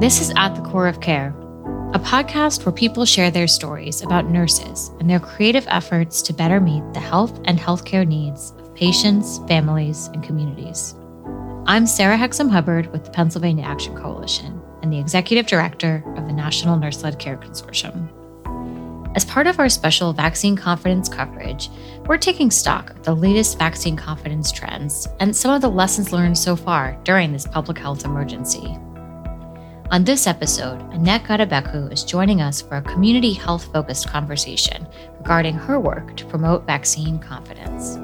This is At the Core of Care, a podcast where people share their stories about nurses and their creative efforts to better meet the health and healthcare needs of patients, families, and communities. I'm Sarah Hexem Hubbard with the Pennsylvania Action Coalition and the Executive Director of the National Nurse Led Care Consortium. As part of our special vaccine confidence coverage, we're taking stock of the latest vaccine confidence trends and some of the lessons learned so far during this public health emergency. On this episode, Annette Gadegbeku is joining us for a community health focused conversation regarding her work to promote vaccine confidence.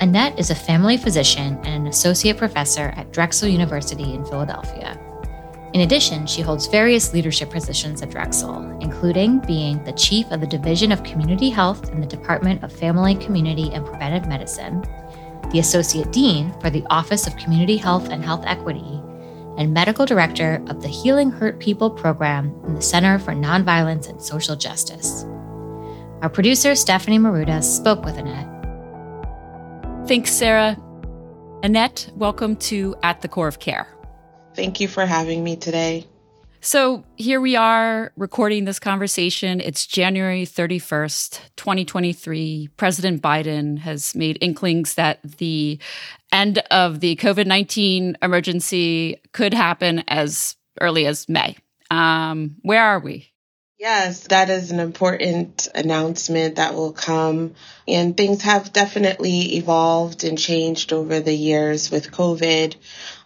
Annette is a family physician and an associate professor at Drexel University in Philadelphia. In addition, she holds various leadership positions at Drexel, including being the chief of the Division of Community Health in the Department of Family, Community, and Preventive Medicine, the associate dean for the Office of Community Health and Health Equity, and medical director of the Healing Hurt People program in the Center for Nonviolence and Social Justice. Our producer, Stephanie Maruda, spoke with Annette. Thanks, Sarah. Annette, welcome to At the Core of Care. Thank you for having me today. So here we are recording this conversation. It's January 31st, 2023. President Biden has made inklings that the end of the COVID 19 emergency could happen as early as May. Um, where are we? Yes, that is an important announcement that will come. And things have definitely evolved and changed over the years with COVID.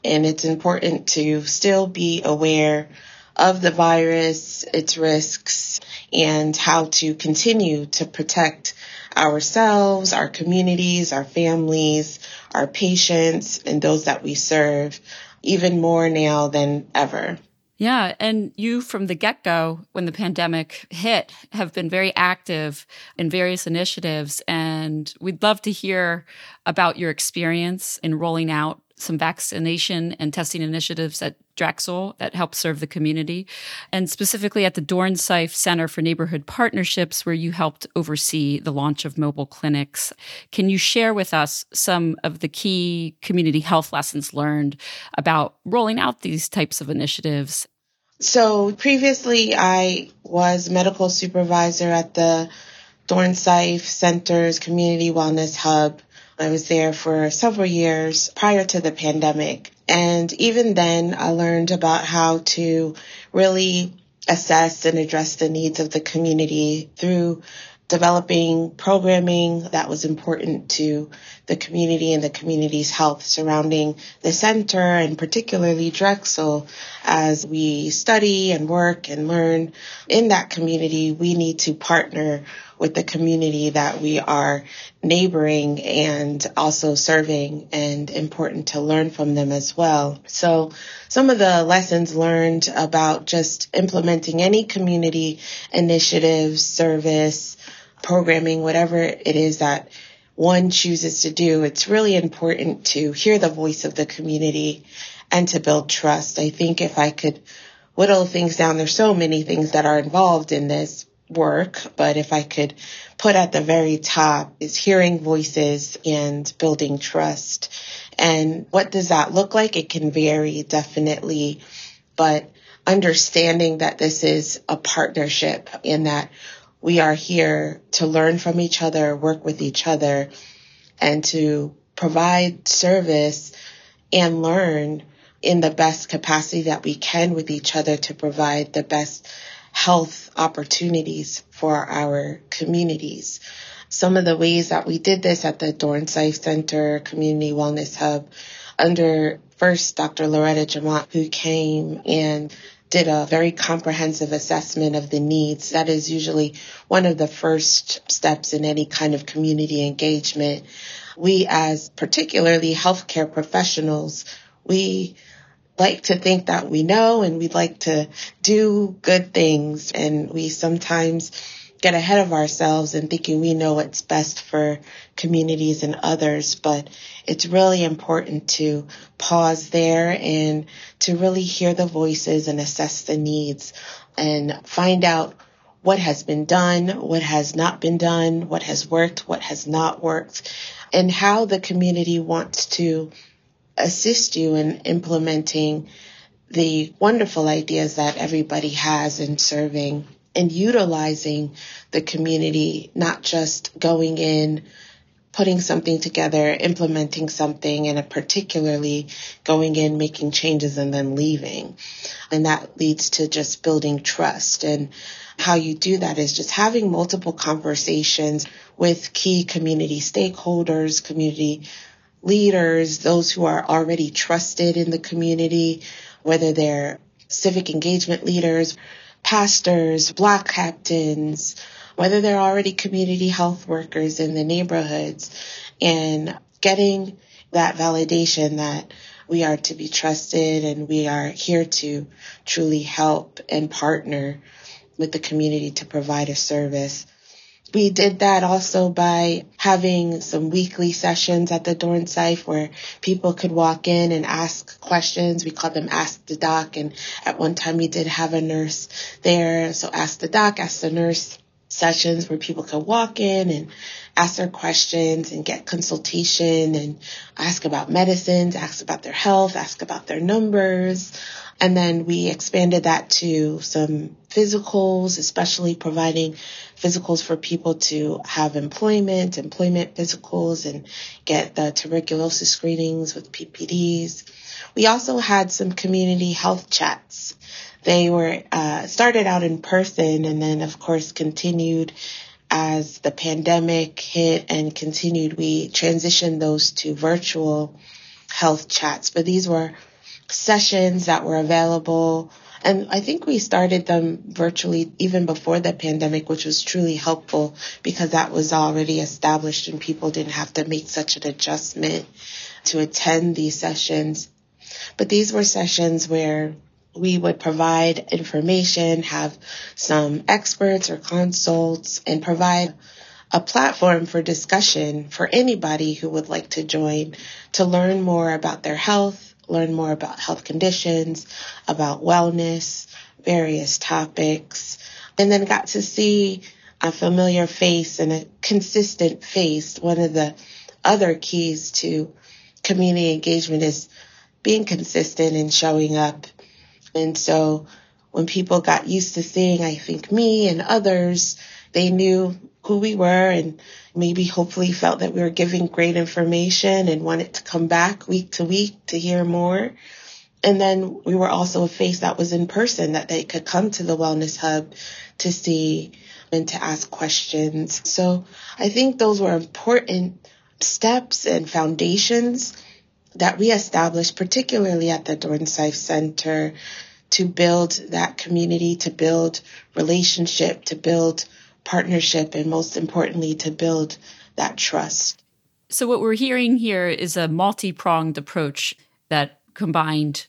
And it's important to still be aware of the virus, its risks, and how to continue to protect ourselves, our communities, our families, our patients, and those that we serve even more now than ever. Yeah. And you, from the get go, when the pandemic hit, have been very active in various initiatives. And we'd love to hear about your experience in rolling out some vaccination and testing initiatives at Drexel that help serve the community, and specifically at the Dornsife Center for Neighborhood Partnerships, where you helped oversee the launch of mobile clinics. Can you share with us some of the key community health lessons learned about rolling out these types of initiatives so previously I was medical supervisor at the Dornsife Center's Community Wellness Hub. I was there for several years prior to the pandemic. And even then I learned about how to really assess and address the needs of the community through developing programming that was important to the community and the community's health surrounding the center and particularly Drexel. As we study and work and learn in that community, we need to partner with the community that we are neighboring and also serving and important to learn from them as well. So some of the lessons learned about just implementing any community initiative, service, programming, whatever it is that one chooses to do, it's really important to hear the voice of the community and to build trust. I think if I could whittle things down, there's so many things that are involved in this work, but if I could put at the very top is hearing voices and building trust. And what does that look like? It can vary definitely, but understanding that this is a partnership in that we are here to learn from each other, work with each other, and to provide service and learn in the best capacity that we can with each other to provide the best health opportunities for our communities. Some of the ways that we did this at the Dornsife Center Community Wellness Hub under first Dr. Loretta Jamont, who came and did a very comprehensive assessment of the needs. That is usually one of the first steps in any kind of community engagement. We as particularly healthcare professionals, we like to think that we know and we like to do good things and we sometimes get ahead of ourselves and thinking we know what's best for communities and others, but it's really important to pause there and to really hear the voices and assess the needs and find out what has been done, what has not been done, what has worked, what has not worked, and how the community wants to assist you in implementing the wonderful ideas that everybody has in serving and utilizing the community, not just going in, putting something together, implementing something, and particularly going in, making changes, and then leaving. And that leads to just building trust. And how you do that is just having multiple conversations with key community stakeholders, community leaders, those who are already trusted in the community, whether they're civic engagement leaders, pastors, block captains, whether they're already community health workers in the neighborhoods, and getting that validation that we are to be trusted and we are here to truly help and partner with the community to provide a service. We did that also by having some weekly sessions at the Dornsife where people could walk in and ask questions. We called them Ask the Doc. And at one time we did have a nurse there. So Ask the Doc, Ask the Nurse sessions where people could walk in and ask their questions and get consultation and ask about medicines, ask about their health, ask about their numbers. And then we expanded that to some physicals, especially providing physicals for people to have employment, employment physicals, and get the tuberculosis screenings with PPDs. We also had some community health chats. They were uh, started out in person and then, of course, continued as the pandemic hit and continued. We transitioned those to virtual health chats, but these were sessions that were available. And I think we started them virtually even before the pandemic, which was truly helpful because that was already established and people didn't have to make such an adjustment to attend these sessions. But these were sessions where we would provide information, have some experts or consults, and provide a platform for discussion for anybody who would like to join to learn more about their health, learn more about health conditions, about wellness, various topics, and then got to see a familiar face and a consistent face. One of the other keys to community engagement is being consistent and showing up. And so when people got used to seeing, I think, me and others, they knew who we were and maybe hopefully felt that we were giving great information and wanted to come back week to week to hear more. And then we were also a face that was in person that they could come to the Wellness Hub to see and to ask questions. So I think those were important steps and foundations that we established, particularly at the Dornsife Center, to build that community, to build relationship, to build partnership, and most importantly, to build that trust. So, what we're hearing here is a multi pronged approach that combined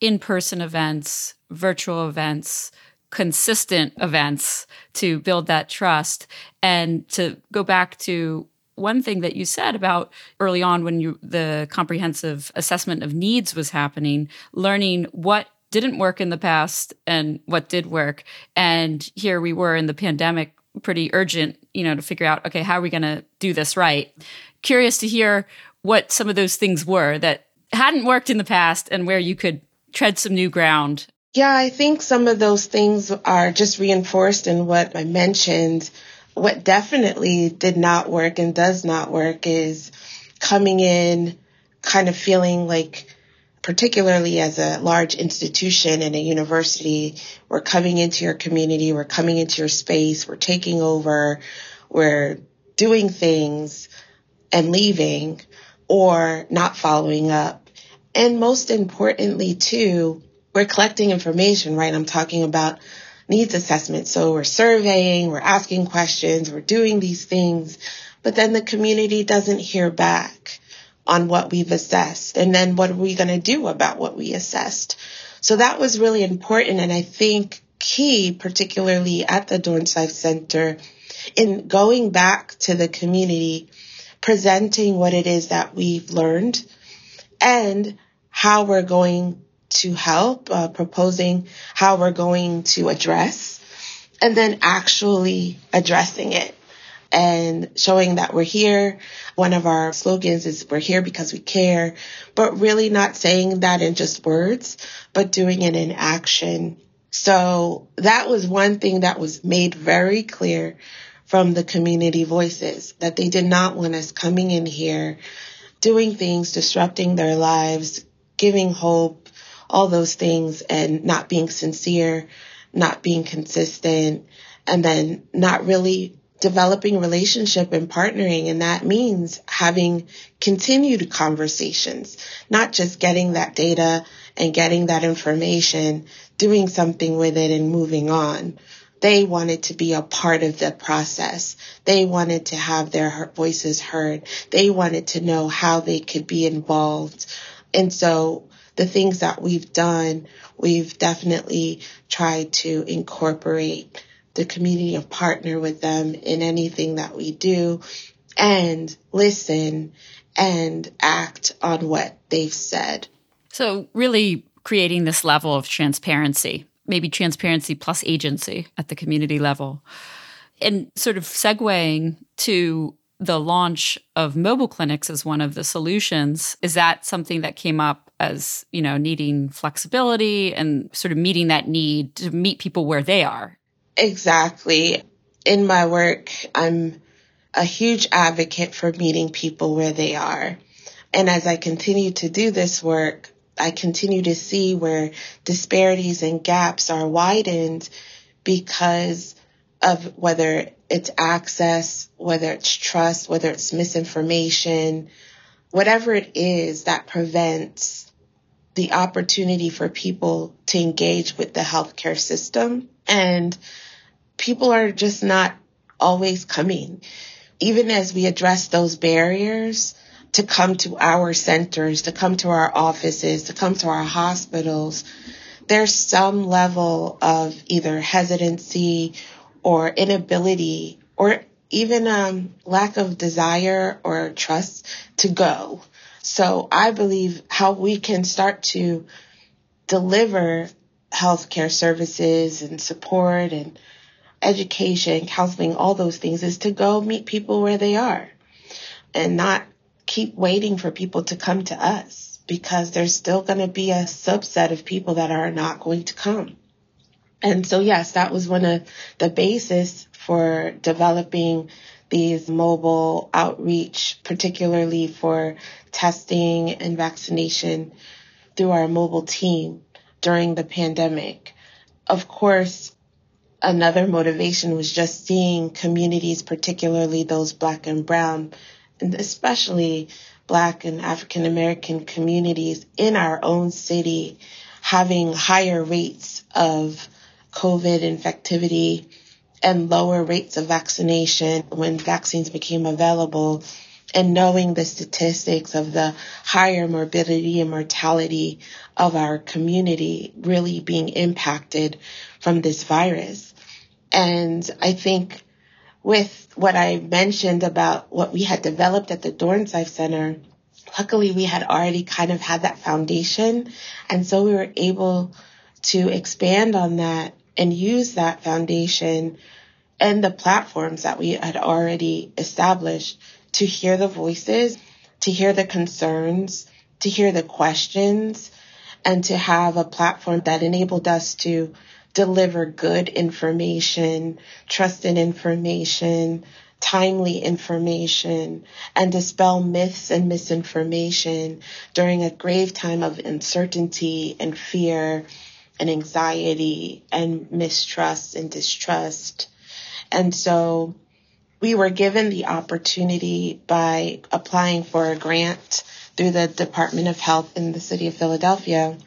in person events, virtual events, consistent events to build that trust. And to go back to one thing that you said about early on when you the comprehensive assessment of needs was happening, learning what didn't work in the past and what did work. And here we were in the pandemic pretty urgent, you know, to figure out, okay, how are we going to do this right? Curious to hear what some of those things were that hadn't worked in the past and where you could tread some new ground. Yeah, I think some of those things are just reinforced in what I mentioned. What definitely did not work and does not work is coming in kind of feeling like particularly as a large institution and a university, we're coming into your community, we're coming into your space, we're taking over, we're doing things and leaving or not following up. And most importantly, too, we're collecting information, right? I'm talking about needs assessment. So we're surveying, we're asking questions, we're doing these things, but then the community doesn't hear back on what we've assessed. And then what are we going to do about what we assessed? So that was really important. And I think key, particularly at the Dornsife Center, in going back to the community, presenting what it is that we've learned and how we're going to help, uh, proposing how we're going to address, and then actually addressing it. And showing that we're here. One of our slogans is we're here because we care, but really not saying that in just words, but doing it in action. So that was one thing that was made very clear from the community voices that they did not want us coming in here, doing things, disrupting their lives, giving hope, all those things and not being sincere, not being consistent, and then not really developing relationship and partnering. And that means having continued conversations, not just getting that data and getting that information, doing something with it and moving on. They wanted to be a part of the process. They wanted to have their voices heard. They wanted to know how they could be involved. And so the things that we've done, we've definitely tried to incorporate the community and partner with them in anything that we do and listen and act on what they've said. So, really creating this level of transparency, maybe transparency plus agency at the community level. And sort of segueing to the launch of mobile clinics as one of the solutions, is that something that came up as, you know, needing flexibility and sort of meeting that need to meet people where they are Exactly. In my work, I'm a huge advocate for meeting people where they are. And as I continue to do this work, I continue to see where disparities and gaps are widened because of whether it's access, whether it's trust, whether it's misinformation, whatever it is that prevents the opportunity for people to engage with the healthcare system. And people are just not always coming. Even as we address those barriers to come to our centers, to come to our offices, to come to our hospitals, there's some level of either hesitancy or inability or even um, lack of desire or trust to go. So I believe how we can start to deliver healthcare services and support and education, counseling, all those things is to go meet people where they are and not keep waiting for people to come to us because there's still going to be a subset of people that are not going to come. And so, yes, that was one of the basis for developing these mobile outreach, particularly for testing and vaccination through our mobile team during the pandemic. Of course, another motivation was just seeing communities, particularly those black and brown, and especially black and African American communities in our own city having higher rates of COVID infectivity and lower rates of vaccination when vaccines became available and knowing the statistics of the higher morbidity and mortality of our community really being impacted from this virus. And I think with what I mentioned about what we had developed at the Dornsife Center, luckily we had already kind of had that foundation. And so we were able to expand on that and use that foundation and the platforms that we had already established to hear the voices, to hear the concerns, to hear the questions, and to have a platform that enabled us to deliver good information, trusted information, timely information, and dispel myths and misinformation during a grave time of uncertainty and fear and anxiety and mistrust and distrust. And so we were given the opportunity by applying for a grant through the Department of Health in the city of Philadelphia.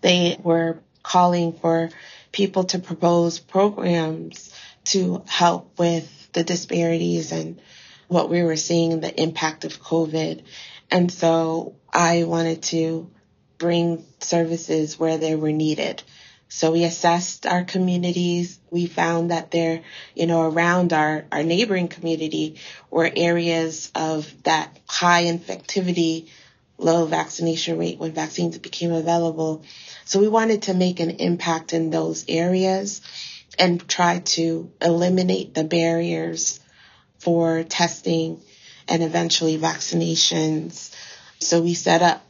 They were calling for people to propose programs to help with the disparities and what we were seeing, the impact of COVID. And so I wanted to bring services where they were needed. So we assessed our communities. We found that there, you know, around our, our neighboring community were areas of that high infectivity, low vaccination rate when vaccines became available. So we wanted to make an impact in those areas and try to eliminate the barriers for testing and eventually vaccinations. So we set up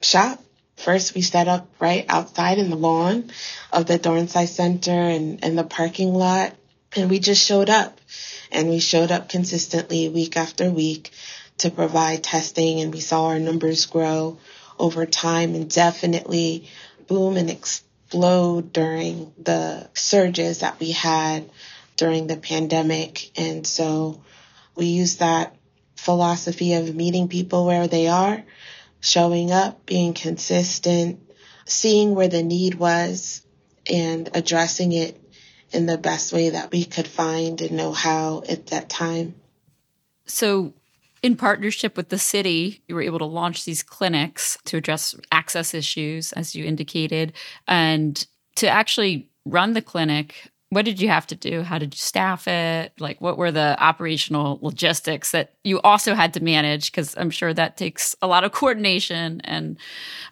shop. First, we set up right outside in the lawn of the Dornsife Center and, and the parking lot. And we just showed up. And we showed up consistently week after week to provide testing. And we saw our numbers grow over time and definitely boom and explode during the surges that we had during the pandemic. And so we use that philosophy of meeting people where they are showing up, being consistent, seeing where the need was and addressing it in the best way that we could find and know how at that time. So, in partnership with the city, you were able to launch these clinics to address access issues, as you indicated, and to actually run the clinic what did you have to do? How did you staff it? Like, what were the operational logistics that you also had to manage? Because I'm sure that takes a lot of coordination. And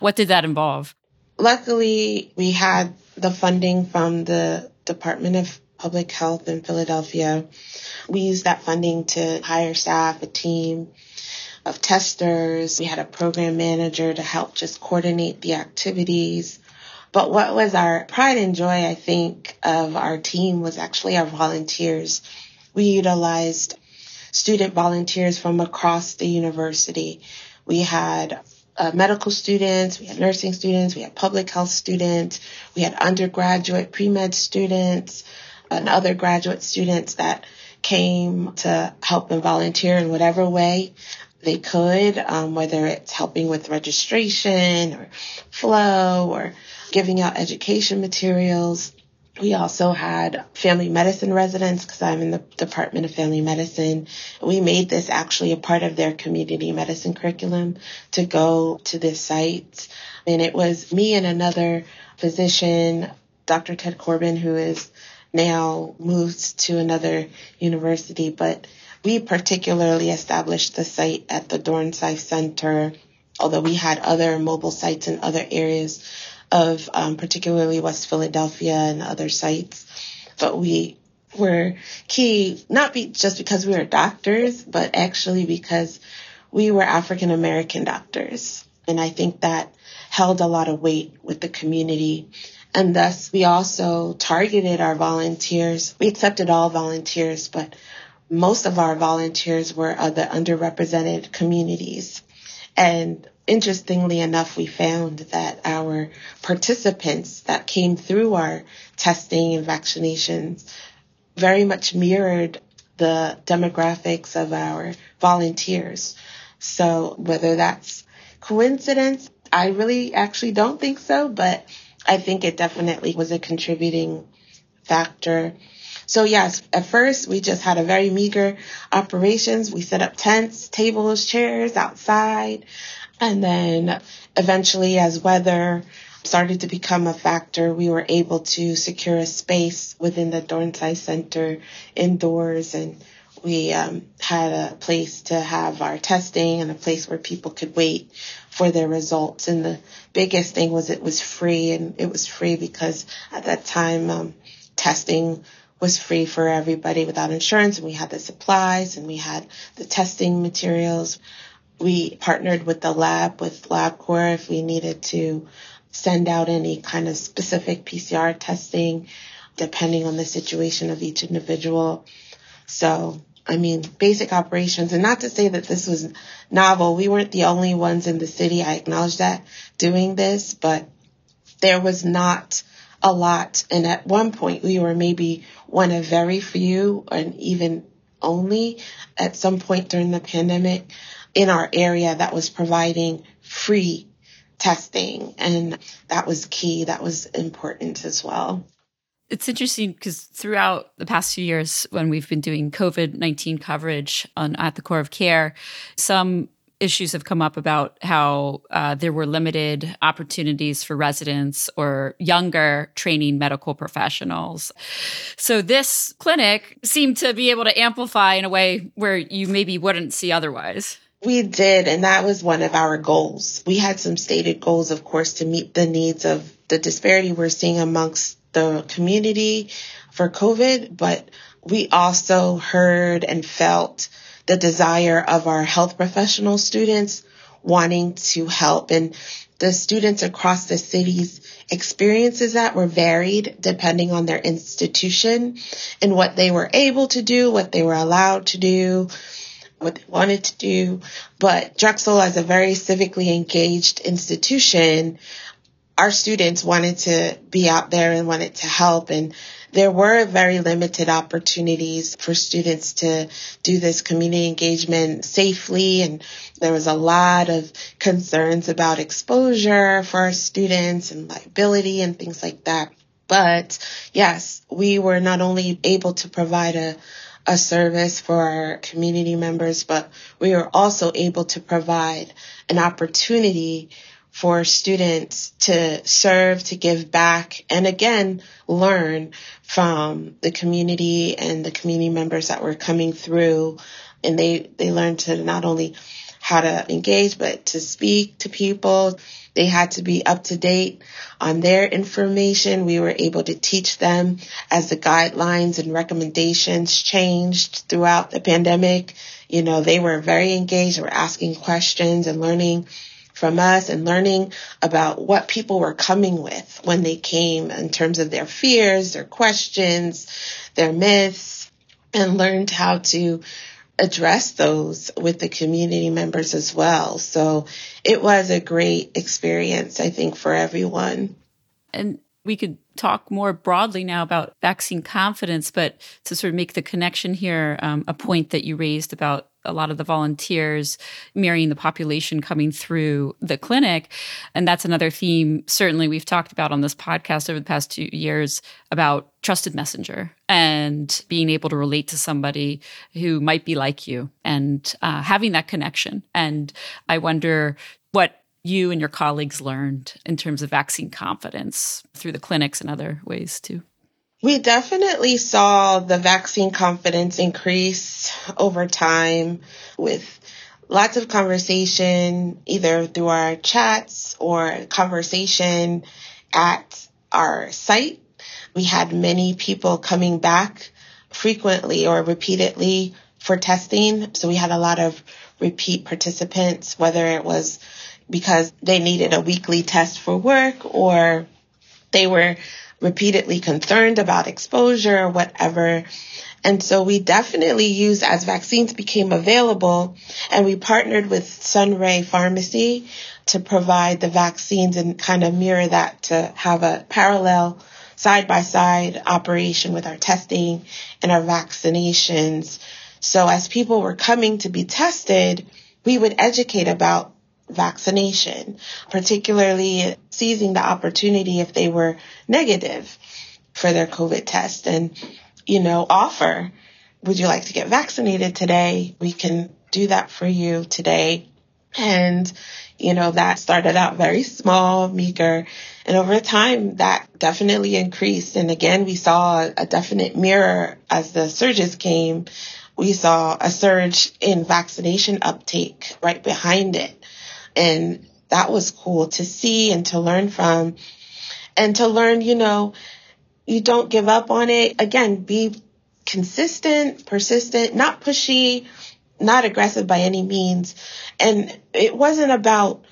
what did that involve? Luckily, we had the funding from the Department of Public Health in Philadelphia. We used that funding to hire staff, a team of testers. We had a program manager to help just coordinate the activities. But what was our pride and joy, I think, of our team was actually our volunteers. We utilized student volunteers from across the university. We had uh, medical students, we had nursing students, we had public health students, we had undergraduate pre-med students, and other graduate students that came to help and volunteer in whatever way they could, um, whether it's helping with registration or flow or giving out education materials. We also had family medicine residents because I'm in the Department of Family Medicine. We made this actually a part of their community medicine curriculum to go to this site. And it was me and another physician, Dr. Ted Corbin, who is now moved to another university, but we particularly established the site at the Dornsife Center, although we had other mobile sites in other areas of um, particularly West Philadelphia and other sites. But we were key, not be, just because we were doctors, but actually because we were African American doctors. And I think that held a lot of weight with the community. And thus we also targeted our volunteers. We accepted all volunteers, but most of our volunteers were the underrepresented communities. And interestingly enough, we found that our participants that came through our testing and vaccinations very much mirrored the demographics of our volunteers. So whether that's coincidence, I really actually don't think so, but I think it definitely was a contributing factor. So yes, at first we just had a very meager operations. We set up tents, tables, chairs outside. And then eventually as weather started to become a factor, we were able to secure a space within the Dornsife Center indoors. And we um, had a place to have our testing and a place where people could wait for their results. And the biggest thing was it was free, and it was free because at that time um, testing was free for everybody without insurance, and we had the supplies and we had the testing materials we partnered with the lab, with LabCorp, if we needed to send out any kind of specific PCR testing, depending on the situation of each individual. So, I mean, basic operations. And not to say that this was novel. We weren't the only ones in the city. I acknowledge that doing this, but there was not a lot. And at one point, we were maybe one of very few and even only at some point during the pandemic in our area that was providing free testing. And that was key. That was important as well. It's interesting because throughout the past few years, when we've been doing COVID 19 coverage on at the core of care, some issues have come up about how uh, there were limited opportunities for residents or younger training medical professionals. So this clinic seemed to be able to amplify in a way where you maybe wouldn't see otherwise. We did, and that was one of our goals. We had some stated goals, of course, to meet the needs of the disparity we're seeing amongst the community for COVID, but we also heard and felt the desire of our health professional students wanting to help. And the students across the cities experiences that were varied depending on their institution and what they were able to do, what they were allowed to do, what they wanted to do. But Drexel, as a very civically engaged institution, our students wanted to be out there and wanted to help. And there were very limited opportunities for students to do this community engagement safely. And there was a lot of concerns about exposure for our students and liability and things like that. But yes, we were not only able to provide a a service for our community members, but we were also able to provide an opportunity for students to serve, to give back, and again, learn from the community and the community members that were coming through. And they, they learned to not only how to engage, but to speak to people. They had to be up to date on their information. We were able to teach them as the guidelines and recommendations changed throughout the pandemic. You know, they were very engaged. They were asking questions and learning from us and learning about what people were coming with when they came in terms of their fears, their questions, their myths, and learned how to address those with the community members as well. So it was a great experience, I think, for everyone. And we could talk more broadly now about vaccine confidence, but to sort of make the connection here, um, a point that you raised about a lot of the volunteers mirroring the population coming through the clinic. And that's another theme, certainly, we've talked about on this podcast over the past two years about trusted messenger and being able to relate to somebody who might be like you and uh, having that connection. And I wonder what you and your colleagues learned in terms of vaccine confidence through the clinics and other ways too? We definitely saw the vaccine confidence increase over time with lots of conversation, either through our chats or conversation at our site. We had many people coming back frequently or repeatedly for testing. So we had a lot of repeat participants, whether it was because they needed a weekly test for work or they were repeatedly concerned about exposure or whatever. And so we definitely used as vaccines became available and we partnered with Sunray Pharmacy to provide the vaccines and kind of mirror that to have a parallel side by side operation with our testing and our vaccinations. So as people were coming to be tested, we would educate about vaccination, particularly seizing the opportunity if they were negative for their COVID test and, you know, offer, would you like to get vaccinated today? We can do that for you today. And, you know, that started out very small, meager. And over time, that definitely increased. And again, we saw a definite mirror as the surges came. We saw a surge in vaccination uptake right behind it. And that was cool to see and to learn from and to learn, you know, you don't give up on it. Again, be consistent, persistent, not pushy, not aggressive by any means. And it wasn't about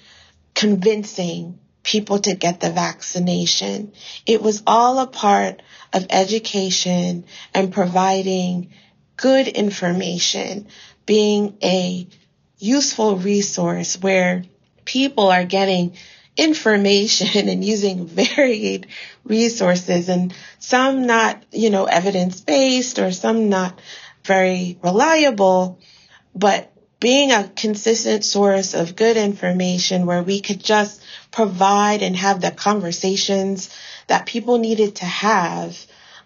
convincing people to get the vaccination. It was all a part of education and providing good information, being a useful resource where people are getting information and using varied resources and some not, you know, evidence based or some not very reliable, but being a consistent source of good information where we could just provide and have the conversations that people needed to have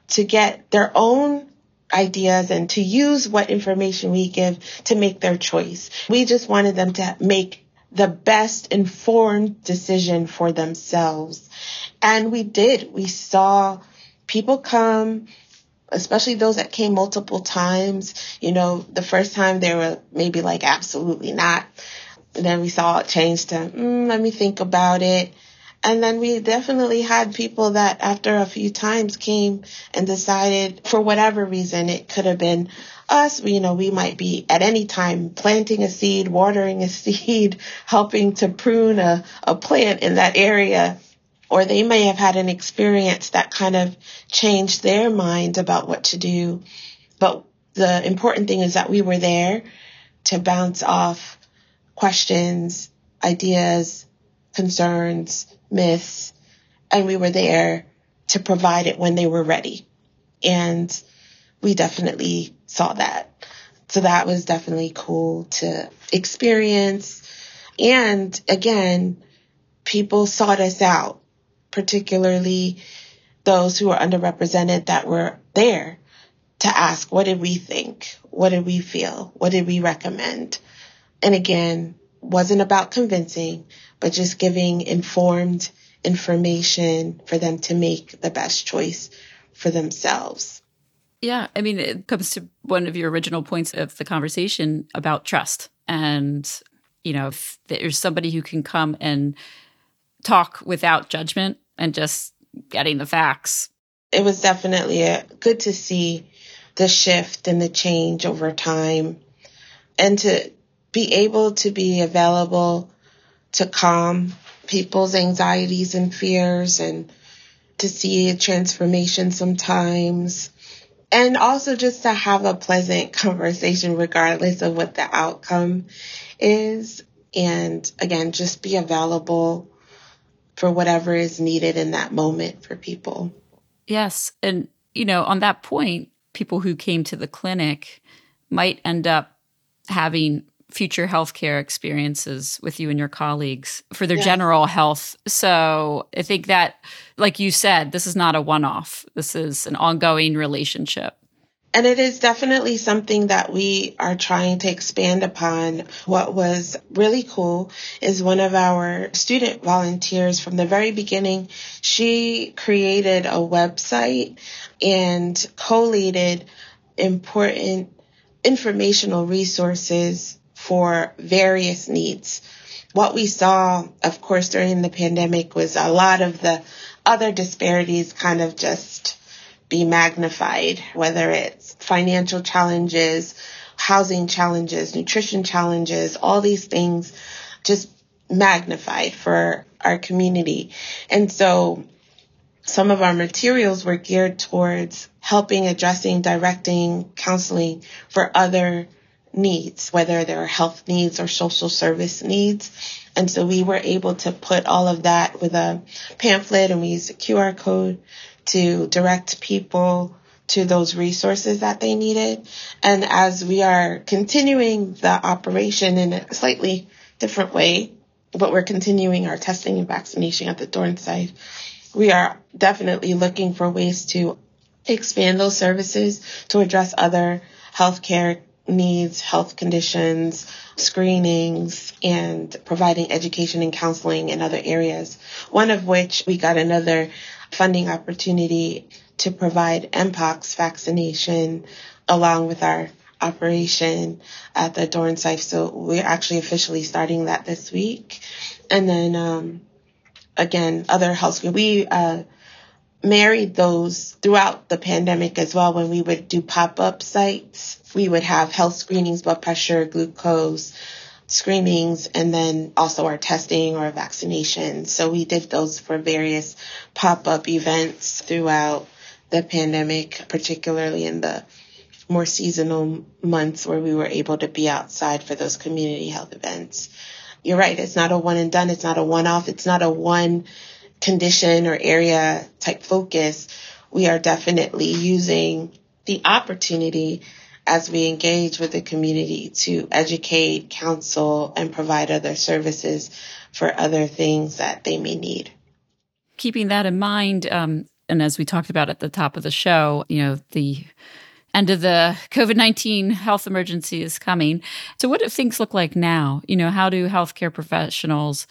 to get their own ideas and to use what information we give to make their choice. We just wanted them to make the best informed decision for themselves. And we did. We saw people come, especially those that came multiple times. You know, the first time they were maybe like, absolutely not. And then we saw it change to, mm, let me think about it. And then we definitely had people that after a few times came and decided for whatever reason, it could have been us, you know, we might be at any time planting a seed, watering a seed, helping to prune a, a plant in that area. Or they may have had an experience that kind of changed their mind about what to do. But the important thing is that we were there to bounce off questions, ideas, concerns, myths, and we were there to provide it when they were ready. And we definitely saw that. So that was definitely cool to experience. And again, people sought us out, particularly those who were underrepresented that were there to ask, what did we think? What did we feel? What did we recommend? And again, wasn't about convincing, but just giving informed information for them to make the best choice for themselves. Yeah, I mean, it comes to one of your original points of the conversation about trust. And, you know, if there's somebody who can come and talk without judgment and just getting the facts. It was definitely a, good to see the shift and the change over time and to be able to be available to calm people's anxieties and fears and to see a transformation sometimes and also just to have a pleasant conversation regardless of what the outcome is. And again, just be available for whatever is needed in that moment for people. Yes. And, you know, on that point, people who came to the clinic might end up having future healthcare experiences with you and your colleagues for their general health. So I think that, like you said, this is not a one off, this is an ongoing relationship. And it is definitely something that we are trying to expand upon. What was really cool is one of our student volunteers from the very beginning, she created a website and collated important informational resources for various needs. What we saw, of course, during the pandemic was a lot of the other disparities kind of just be magnified, whether it's financial challenges, housing challenges, nutrition challenges, all these things just magnified for our community. And so some of our materials were geared towards helping addressing, directing, counseling for other needs, whether they're health needs or social service needs. And so we were able to put all of that with a pamphlet and we used a QR code to direct people to those resources that they needed. And as we are continuing the operation in a slightly different way, but we're continuing our testing and vaccination at the Dornsife, we are definitely looking for ways to expand those services to address other healthcare needs, health conditions, screenings, and providing education and counseling in other areas. One of which we got another funding opportunity to provide Mpox vaccination along with our operation at the Dornsife. So we're actually officially starting that this week. And then, um, again, other health, we, uh, married those throughout the pandemic as well when we would do pop-up sites. We would have health screenings, blood pressure, glucose screenings, and then also our testing or vaccination. So we did those for various pop-up events throughout the pandemic, particularly in the more seasonal months where we were able to be outside for those community health events. You're right. It's not a one and done. It's not a one off. It's not a one condition or area type focus, we are definitely using the opportunity as we engage with the community to educate, counsel, and provide other services for other things that they may need. Keeping that in mind, um, and as we talked about at the top of the show, you know, the end of the COVID 19 health emergency is coming. So, what do things look like now? You know, how do healthcare professionals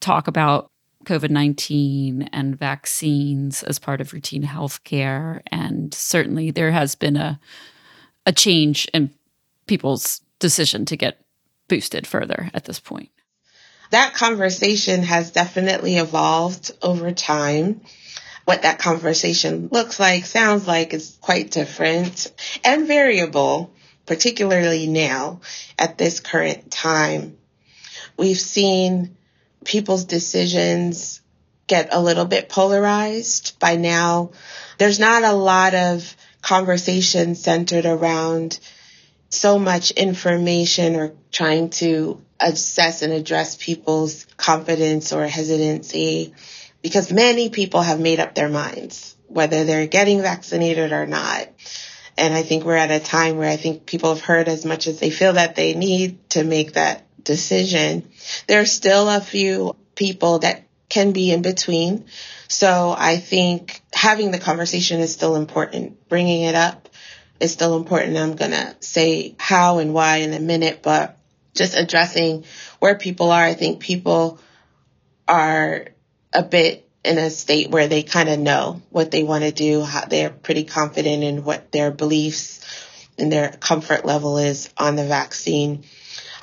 talk about COVID 19 and vaccines as part of routine healthcare. And certainly there has been a, a change in people's decision to get boosted further at this point. that conversation has definitely evolved over time. What that conversation looks like, sounds like is quite different and variable, particularly now at this current time. We've seen people's decisions get a little bit polarized by now. There's not a lot of conversation centered around so much information or trying to assess and address people's confidence or hesitancy because many people have made up their minds whether they're getting vaccinated or not. And I think we're at a time where I think people have heard as much as they feel that they need to make that decision. There's still a few people that can be in between. So I think having the conversation is still important. Bringing it up is still important. I'm going to say how and why in a minute, but just addressing where people are. I think people are a bit in a state where they kind of know what they want to do. How they're pretty confident in what their beliefs and their comfort level is on the vaccine.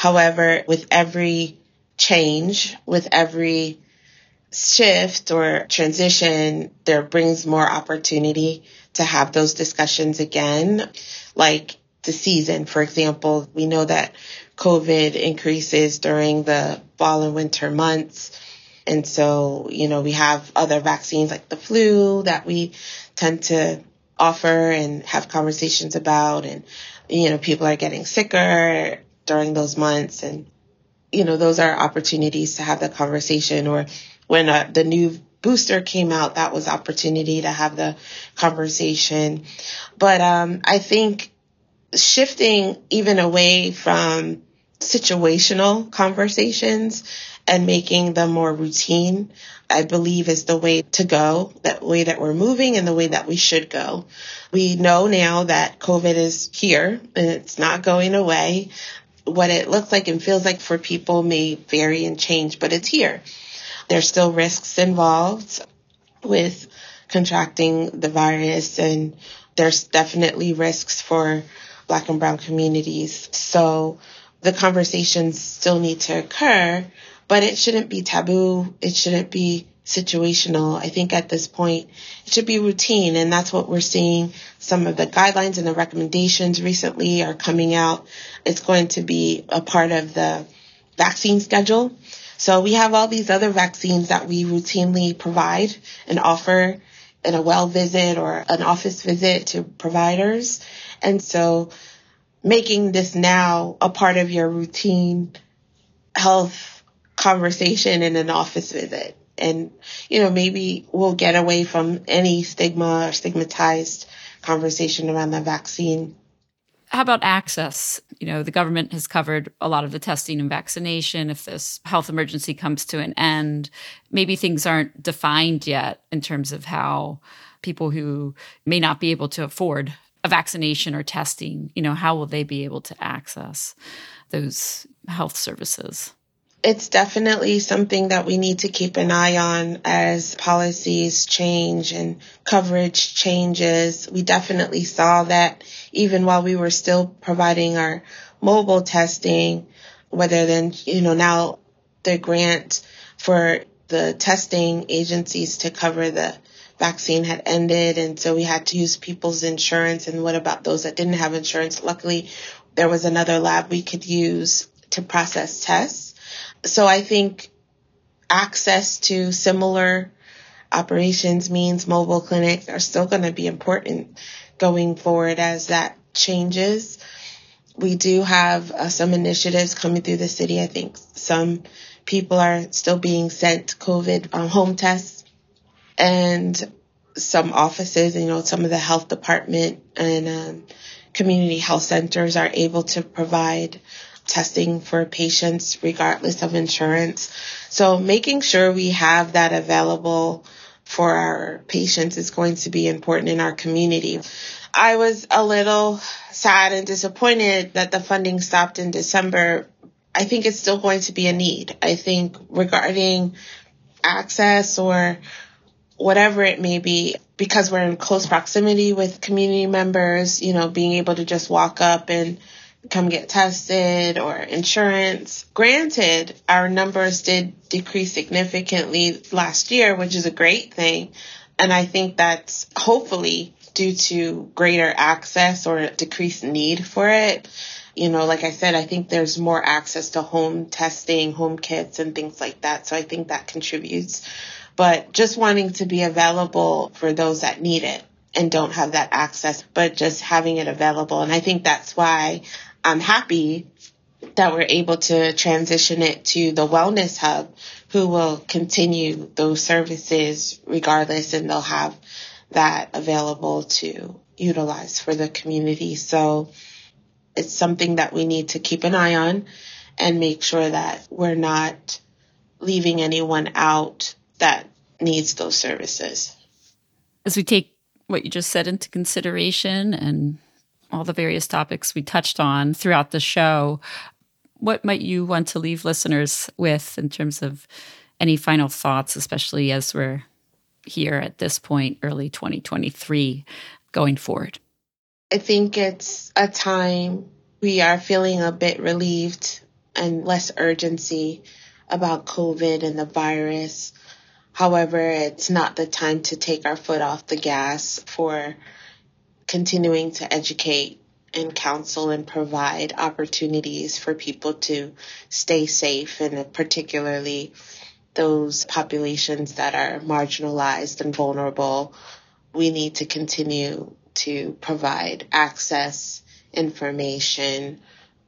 However, with every change, with every shift or transition, there brings more opportunity to have those discussions again. Like the season, for example, we know that COVID increases during the fall and winter months. And so, you know, we have other vaccines like the flu that we tend to offer and have conversations about. And, you know, people are getting sicker during those months. And, you know, those are opportunities to have the conversation or when uh, the new booster came out, that was opportunity to have the conversation. But um, I think shifting even away from situational conversations and making them more routine, I believe is the way to go, that way that we're moving and the way that we should go. We know now that COVID is here and it's not going away. What it looks like and feels like for people may vary and change, but it's here. There's still risks involved with contracting the virus and there's definitely risks for black and brown communities. So the conversations still need to occur, but it shouldn't be taboo. It shouldn't be situational. I think at this point it should be routine and that's what we're seeing. Some of the guidelines and the recommendations recently are coming out. It's going to be a part of the vaccine schedule. So we have all these other vaccines that we routinely provide and offer in a well visit or an office visit to providers. And so making this now a part of your routine health conversation in an office visit. And, you know, maybe we'll get away from any stigma or stigmatized conversation around the vaccine how about access? You know, the government has covered a lot of the testing and vaccination. If this health emergency comes to an end, maybe things aren't defined yet in terms of how people who may not be able to afford a vaccination or testing, you know, how will they be able to access those health services? It's definitely something that we need to keep an eye on as policies change and coverage changes. We definitely saw that even while we were still providing our mobile testing, whether then, you know, now the grant for the testing agencies to cover the vaccine had ended. And so we had to use people's insurance. And what about those that didn't have insurance? Luckily, there was another lab we could use to process tests. So I think access to similar operations means mobile clinics are still going to be important going forward as that changes. We do have uh, some initiatives coming through the city. I think some people are still being sent COVID um, home tests and some offices, you know, some of the health department and um, community health centers are able to provide testing for patients regardless of insurance. So making sure we have that available for our patients is going to be important in our community. I was a little sad and disappointed that the funding stopped in December. I think it's still going to be a need. I think regarding access or whatever it may be, because we're in close proximity with community members, you know, being able to just walk up and come get tested or insurance. Granted, our numbers did decrease significantly last year, which is a great thing. And I think that's hopefully due to greater access or decreased need for it. You know, like I said, I think there's more access to home testing, home kits and things like that. So I think that contributes. But just wanting to be available for those that need it and don't have that access, but just having it available. And I think that's why I'm happy that we're able to transition it to the wellness hub who will continue those services regardless and they'll have that available to utilize for the community. So it's something that we need to keep an eye on and make sure that we're not leaving anyone out that needs those services. As we take what you just said into consideration and all the various topics we touched on throughout the show, what might you want to leave listeners with in terms of any final thoughts, especially as we're here at this point, early 2023, going forward? I think it's a time we are feeling a bit relieved and less urgency about COVID and the virus. However, it's not the time to take our foot off the gas for continuing to educate and counsel and provide opportunities for people to stay safe and particularly those populations that are marginalized and vulnerable. We need to continue to provide access, information,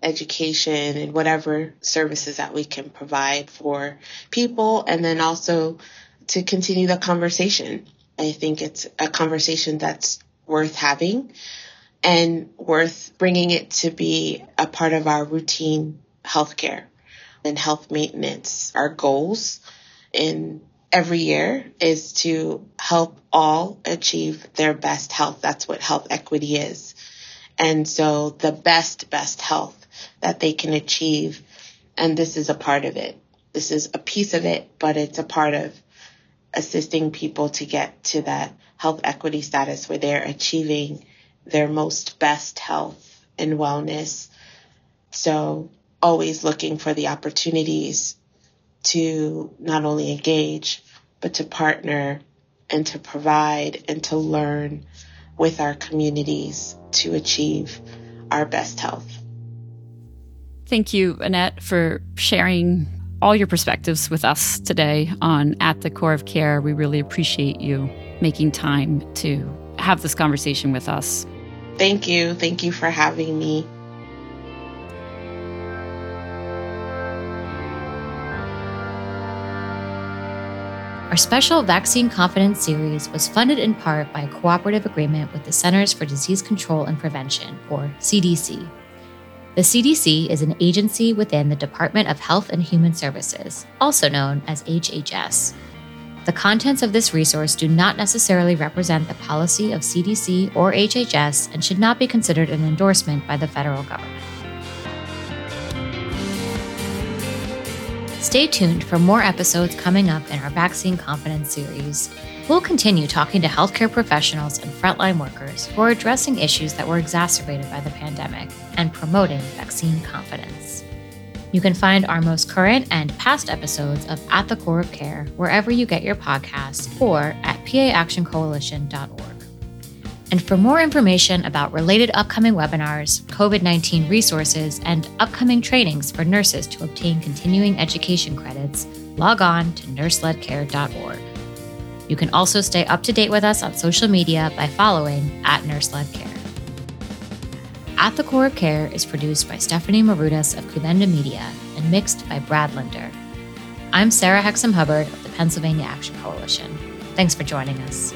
education, and whatever services that we can provide for people. And then also to continue the conversation. I think it's a conversation that's worth having and worth bringing it to be a part of our routine healthcare and health maintenance. Our goals in every year is to help all achieve their best health. That's what health equity is. And so the best, best health that they can achieve. And this is a part of it. This is a piece of it, but it's a part of assisting people to get to that health equity status where they're achieving their most best health and wellness. So always looking for the opportunities to not only engage, but to partner and to provide and to learn with our communities to achieve our best health. Thank you, Annette, for sharing all your perspectives with us today on At the Core of Care. We really appreciate you making time to have this conversation with us. Thank you. Thank you for having me. Our special Vaccine Confidence series was funded in part by a cooperative agreement with the Centers for Disease Control and Prevention, or CDC. The CDC is an agency within the Department of Health and Human Services, also known as HHS. The contents of this resource do not necessarily represent the policy of CDC or HHS and should not be considered an endorsement by the federal government. Stay tuned for more episodes coming up in our Vaccine Confidence series. We'll continue talking to healthcare professionals and frontline workers who are addressing issues that were exacerbated by the pandemic and promoting vaccine confidence. You can find our most current and past episodes of At the Core of Care wherever you get your podcasts or at paactioncoalition.org. And for more information about related upcoming webinars, COVID 19 resources, and upcoming trainings for nurses to obtain continuing education credits, log on to nurseledcare.org. You can also stay up to date with us on social media by following at NurseLed Care. At the Core of Care is produced by Stephanie Marudas of Kouvenda Media and mixed by Brad Linder. I'm Sarah Hexem Hubbard of the Pennsylvania Action Coalition. Thanks for joining us.